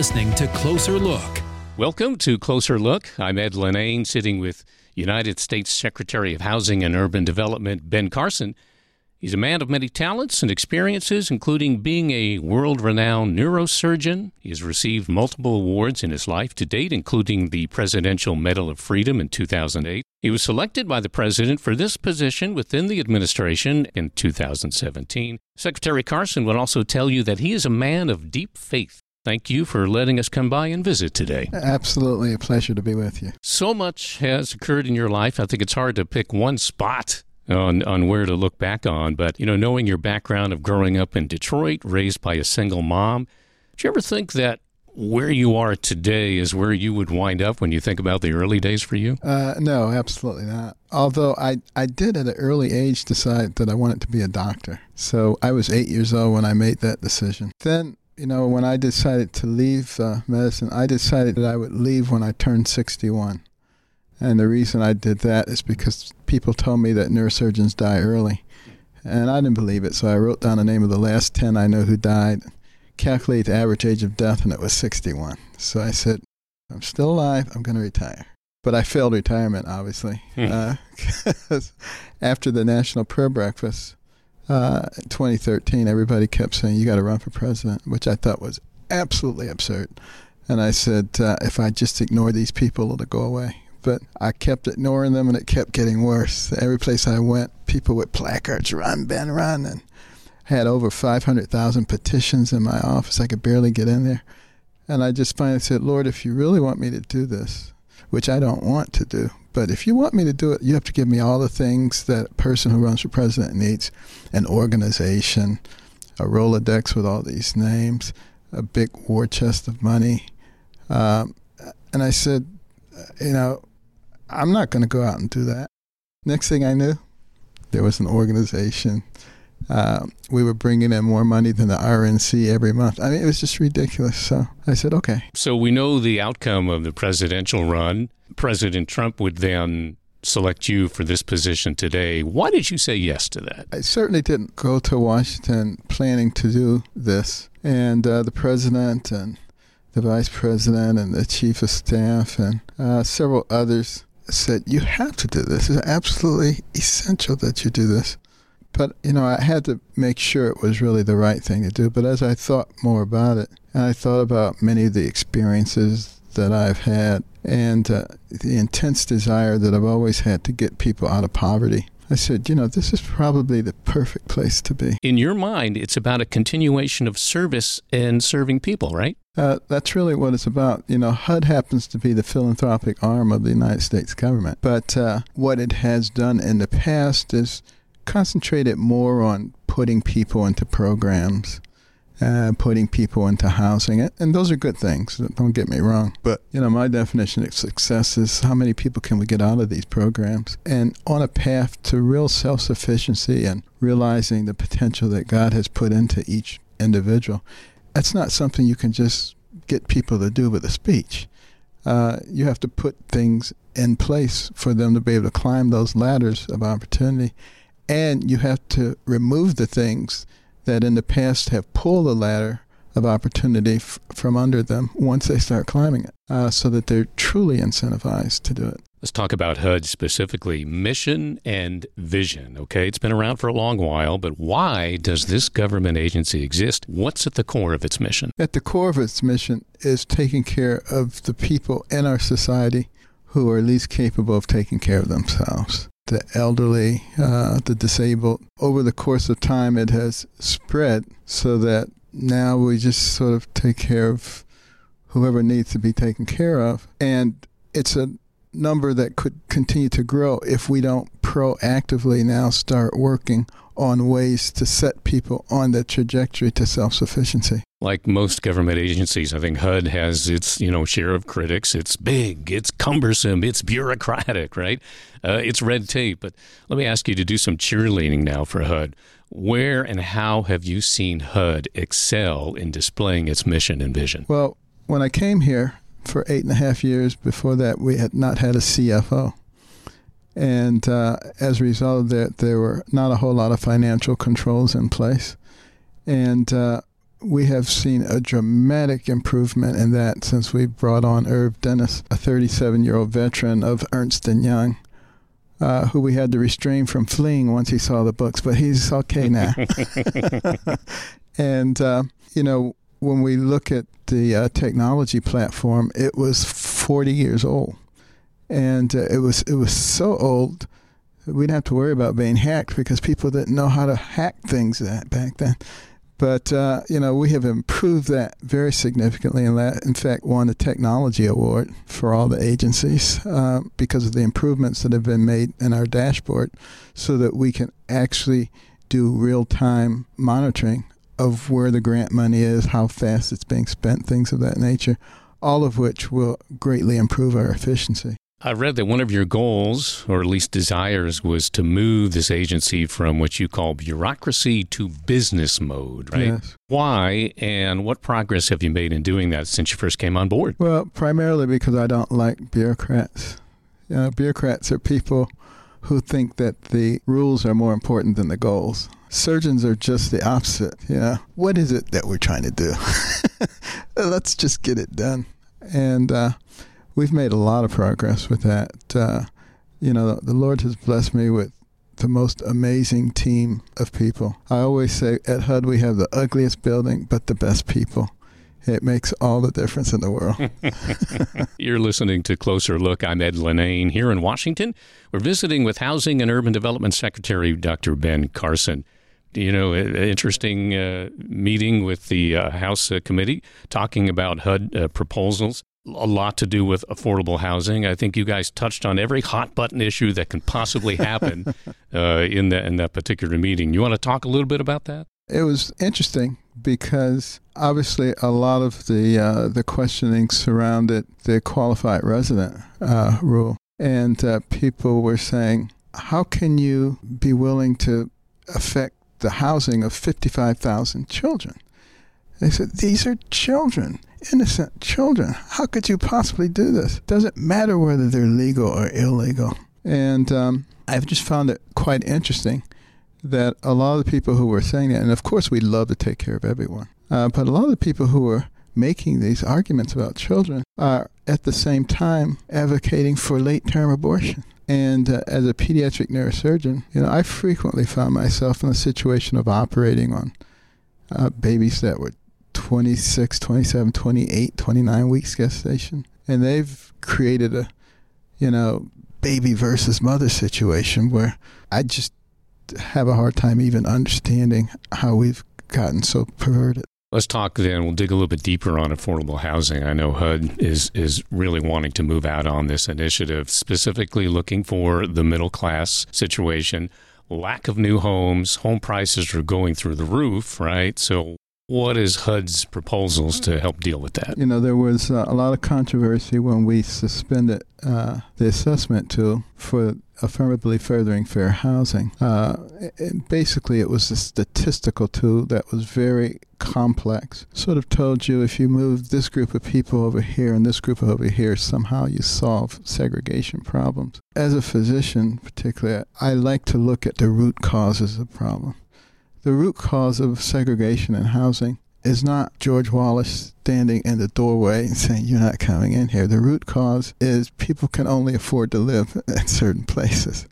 listening to Closer Look. Welcome to Closer Look. I'm Ed Lenane, sitting with United States Secretary of Housing and Urban Development Ben Carson. He's a man of many talents and experiences, including being a world renowned neurosurgeon. He has received multiple awards in his life to date, including the Presidential Medal of Freedom in 2008. He was selected by the President for this position within the administration in 2017. Secretary Carson would also tell you that he is a man of deep faith. Thank you for letting us come by and visit today. Absolutely a pleasure to be with you. So much has occurred in your life. I think it's hard to pick one spot on, on where to look back on. But, you know, knowing your background of growing up in Detroit, raised by a single mom, do you ever think that where you are today is where you would wind up when you think about the early days for you? Uh, no, absolutely not. Although I, I did at an early age decide that I wanted to be a doctor. So I was eight years old when I made that decision. Then you know, when I decided to leave uh, medicine, I decided that I would leave when I turned 61. And the reason I did that is because people told me that neurosurgeons die early. And I didn't believe it, so I wrote down the name of the last 10 I know who died, calculated the average age of death, and it was 61. So I said, I'm still alive, I'm going to retire. But I failed retirement, obviously. Hmm. Uh, after the National Prayer Breakfast, uh, 2013, everybody kept saying, You got to run for president, which I thought was absolutely absurd. And I said, uh, If I just ignore these people, it'll go away. But I kept ignoring them and it kept getting worse. Every place I went, people with placards, run, Ben, run. And I had over 500,000 petitions in my office. I could barely get in there. And I just finally said, Lord, if you really want me to do this, which I don't want to do, but if you want me to do it, you have to give me all the things that a person who runs for president needs an organization, a Rolodex with all these names, a big war chest of money. Um, and I said, you know, I'm not going to go out and do that. Next thing I knew, there was an organization. Uh, we were bringing in more money than the RNC every month. I mean, it was just ridiculous. So I said, okay. So we know the outcome of the presidential run. President Trump would then select you for this position today. Why did you say yes to that? I certainly didn't go to Washington planning to do this. And uh, the president and the vice president and the chief of staff and uh, several others said, You have to do this. It's absolutely essential that you do this. But, you know, I had to make sure it was really the right thing to do. But as I thought more about it, and I thought about many of the experiences that I've had and uh, the intense desire that I've always had to get people out of poverty. I said, you know, this is probably the perfect place to be. In your mind, it's about a continuation of service and serving people, right? Uh, that's really what it's about. You know, HUD happens to be the philanthropic arm of the United States government. But uh, what it has done in the past is concentrated more on putting people into programs uh, putting people into housing. And those are good things, don't get me wrong. But, you know, my definition of success is how many people can we get out of these programs and on a path to real self sufficiency and realizing the potential that God has put into each individual. That's not something you can just get people to do with a speech. Uh, you have to put things in place for them to be able to climb those ladders of opportunity. And you have to remove the things that in the past have pulled the ladder of opportunity f- from under them once they start climbing it uh, so that they're truly incentivized to do it. Let's talk about HUD specifically mission and vision. Okay, it's been around for a long while, but why does this government agency exist? What's at the core of its mission? At the core of its mission is taking care of the people in our society who are least capable of taking care of themselves the elderly, uh, the disabled. Over the course of time, it has spread so that now we just sort of take care of whoever needs to be taken care of. And it's a number that could continue to grow if we don't proactively now start working on ways to set people on the trajectory to self sufficiency. Like most government agencies, I think HUD has its you know share of critics. It's big, it's cumbersome, it's bureaucratic, right? Uh, it's red tape. But let me ask you to do some cheerleading now for HUD. Where and how have you seen HUD excel in displaying its mission and vision? Well, when I came here for eight and a half years, before that, we had not had a CFO. And uh, as a result of that, there were not a whole lot of financial controls in place. And uh, we have seen a dramatic improvement in that since we brought on Irv Dennis, a 37 year old veteran of Ernst & Young. Uh, who we had to restrain from fleeing once he saw the books, but he's okay now. and, uh, you know, when we look at the uh, technology platform, it was 40 years old. And uh, it was it was so old, we didn't have to worry about being hacked because people didn't know how to hack things that back then. But uh, you know, we have improved that very significantly, and that, in fact, won a technology award for all the agencies uh, because of the improvements that have been made in our dashboard, so that we can actually do real-time monitoring of where the grant money is, how fast it's being spent, things of that nature. All of which will greatly improve our efficiency. I read that one of your goals, or at least desires, was to move this agency from what you call bureaucracy to business mode, right? Yes. Why and what progress have you made in doing that since you first came on board? Well, primarily because I don't like bureaucrats. You know, bureaucrats are people who think that the rules are more important than the goals. Surgeons are just the opposite. You know, what is it that we're trying to do? Let's just get it done. And, uh, we've made a lot of progress with that. Uh, you know, the Lord has blessed me with the most amazing team of people. I always say at HUD we have the ugliest building, but the best people. It makes all the difference in the world. You're listening to Closer Look. I'm Ed Lenane here in Washington. We're visiting with Housing and Urban Development Secretary Dr. Ben Carson. You know, interesting uh, meeting with the uh, House uh, committee talking about HUD uh, proposals a lot to do with affordable housing. I think you guys touched on every hot button issue that can possibly happen uh, in that in that particular meeting. You want to talk a little bit about that? It was interesting because obviously a lot of the uh, the questioning surrounded the qualified resident uh, rule, and uh, people were saying, "How can you be willing to affect the housing of fifty five thousand children?" They said, "These are children." innocent children. How could you possibly do this? Doesn't matter whether they're legal or illegal. And um, I've just found it quite interesting that a lot of the people who were saying that, and of course we love to take care of everyone, uh, but a lot of the people who were making these arguments about children are at the same time advocating for late term abortion. And uh, as a pediatric neurosurgeon, you know, I frequently found myself in a situation of operating on uh, babies that were 26, 27, 28, 29 weeks gestation. And they've created a, you know, baby versus mother situation where I just have a hard time even understanding how we've gotten so perverted. Let's talk then. We'll dig a little bit deeper on affordable housing. I know HUD is is really wanting to move out on this initiative, specifically looking for the middle class situation. Lack of new homes, home prices are going through the roof, right? So what is HUD's proposals to help deal with that? You know, there was uh, a lot of controversy when we suspended uh, the assessment tool for affirmatively furthering fair housing. Uh, basically, it was a statistical tool that was very complex. Sort of told you if you move this group of people over here and this group over here, somehow you solve segregation problems. As a physician, particularly, I like to look at the root causes of the problem. The root cause of segregation in housing is not George Wallace standing in the doorway and saying, You're not coming in here. The root cause is people can only afford to live in certain places.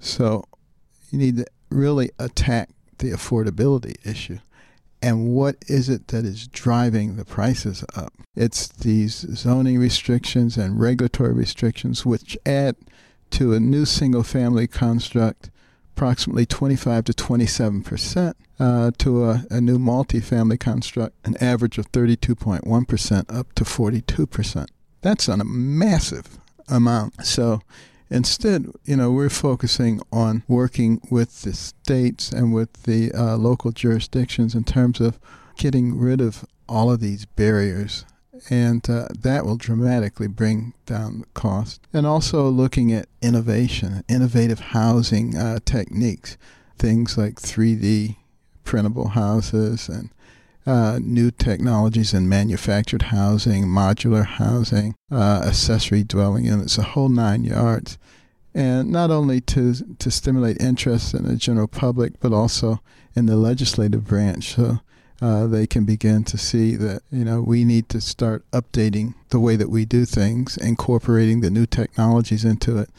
So you need to really attack the affordability issue. And what is it that is driving the prices up? It's these zoning restrictions and regulatory restrictions, which add to a new single family construct approximately 25 to 27 percent uh, to a, a, new multifamily construct, an average of 32.1 percent up to 42 percent. That's a massive amount. So instead, you know, we're focusing on working with the states and with the uh, local jurisdictions in terms of getting rid of all of these barriers and uh, that will dramatically bring down the cost. And also looking at innovation, innovative housing uh, techniques, things like 3D printable houses and uh, new technologies in manufactured housing, modular housing, uh, accessory dwelling units, a whole nine yards. And not only to to stimulate interest in the general public, but also in the legislative branch. So uh, they can begin to see that you know we need to start updating the way that we do things, incorporating the new technologies into it.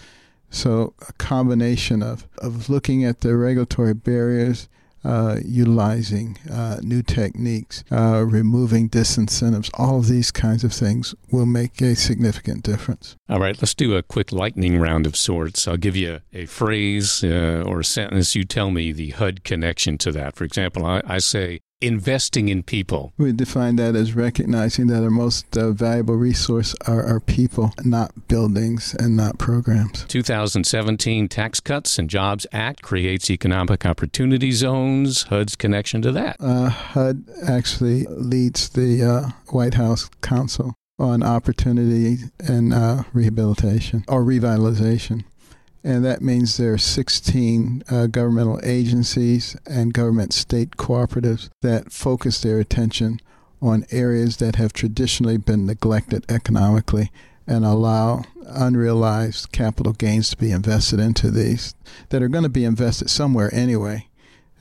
So a combination of, of looking at the regulatory barriers uh, utilizing uh, new techniques, uh, removing disincentives, all of these kinds of things will make a significant difference. All right, let's do a quick lightning round of sorts. I'll give you a phrase uh, or a sentence. You tell me the HUD connection to that. For example, I, I say, investing in people? We define that as recognizing that our most uh, valuable resource are our people, not buildings and not programs. 2017 Tax Cuts and Jobs Act creates economic opportunity zones. HUD's connection to that? Uh, HUD actually leads the uh, White House Council on opportunity and uh, rehabilitation or revitalization and that means there are 16 uh, governmental agencies and government state cooperatives that focus their attention on areas that have traditionally been neglected economically and allow unrealized capital gains to be invested into these that are going to be invested somewhere anyway.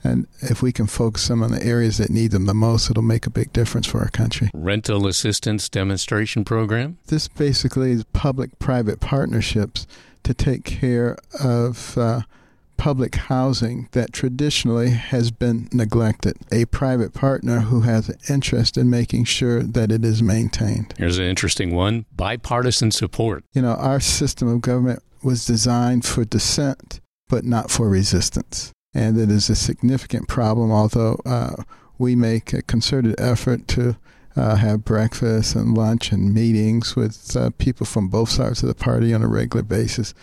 And if we can focus them on the areas that need them the most, it'll make a big difference for our country. Rental assistance demonstration program? This basically is public private partnerships to take care of uh, public housing that traditionally has been neglected. A private partner who has an interest in making sure that it is maintained. Here's an interesting one bipartisan support. You know, our system of government was designed for dissent, but not for resistance. And it is a significant problem, although uh, we make a concerted effort to uh, have breakfast and lunch and meetings with uh, people from both sides of the party on a regular basis.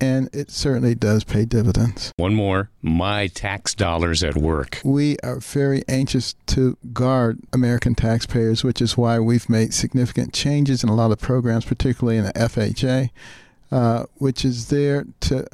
And it certainly does pay dividends. One more my tax dollars at work. We are very anxious to guard American taxpayers, which is why we've made significant changes in a lot of programs, particularly in the FHA, uh, which is there to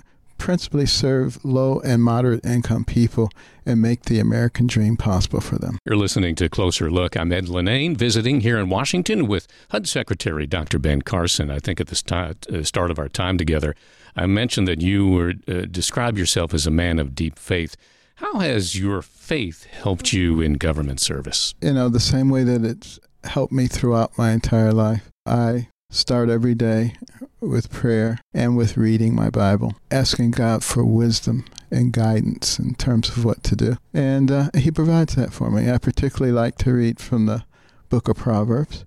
principally serve low and moderate income people and make the American dream possible for them. You're listening to Closer Look. I'm Ed Lenane, visiting here in Washington with HUD Secretary Dr. Ben Carson. I think at the uh, start of our time together, I mentioned that you were uh, describe yourself as a man of deep faith. How has your faith helped you in government service? You know, the same way that it's helped me throughout my entire life. I start every day with prayer and with reading my Bible, asking God for wisdom and guidance in terms of what to do. And uh, He provides that for me. I particularly like to read from the book of Proverbs,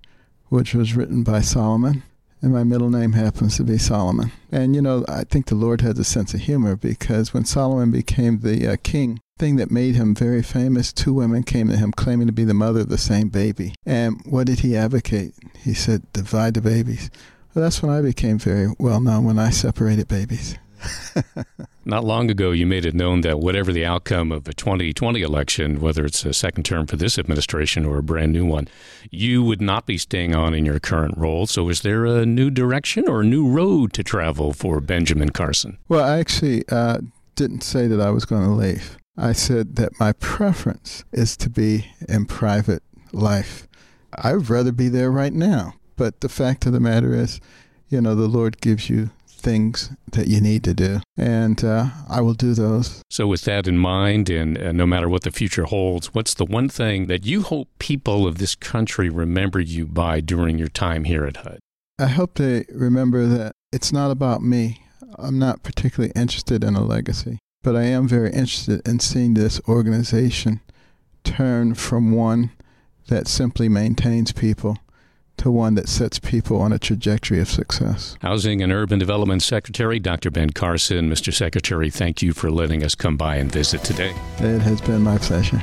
which was written by Solomon. And my middle name happens to be Solomon. And you know, I think the Lord has a sense of humor because when Solomon became the uh, king, thing that made him very famous, two women came to him claiming to be the mother of the same baby. And what did he advocate? He said, divide the babies. Well, that's when I became very well known when I separated babies. Not long ago, you made it known that whatever the outcome of the 2020 election, whether it's a second term for this administration or a brand new one, you would not be staying on in your current role. So, is there a new direction or a new road to travel for Benjamin Carson? Well, I actually uh, didn't say that I was going to leave. I said that my preference is to be in private life. I would rather be there right now. But the fact of the matter is, you know, the Lord gives you things that you need to do, and uh, I will do those. So, with that in mind, and uh, no matter what the future holds, what's the one thing that you hope people of this country remember you by during your time here at HUD? I hope they remember that it's not about me. I'm not particularly interested in a legacy. But I am very interested in seeing this organization turn from one that simply maintains people to one that sets people on a trajectory of success. Housing and Urban Development Secretary Dr. Ben Carson. Mr. Secretary, thank you for letting us come by and visit today. It has been my pleasure.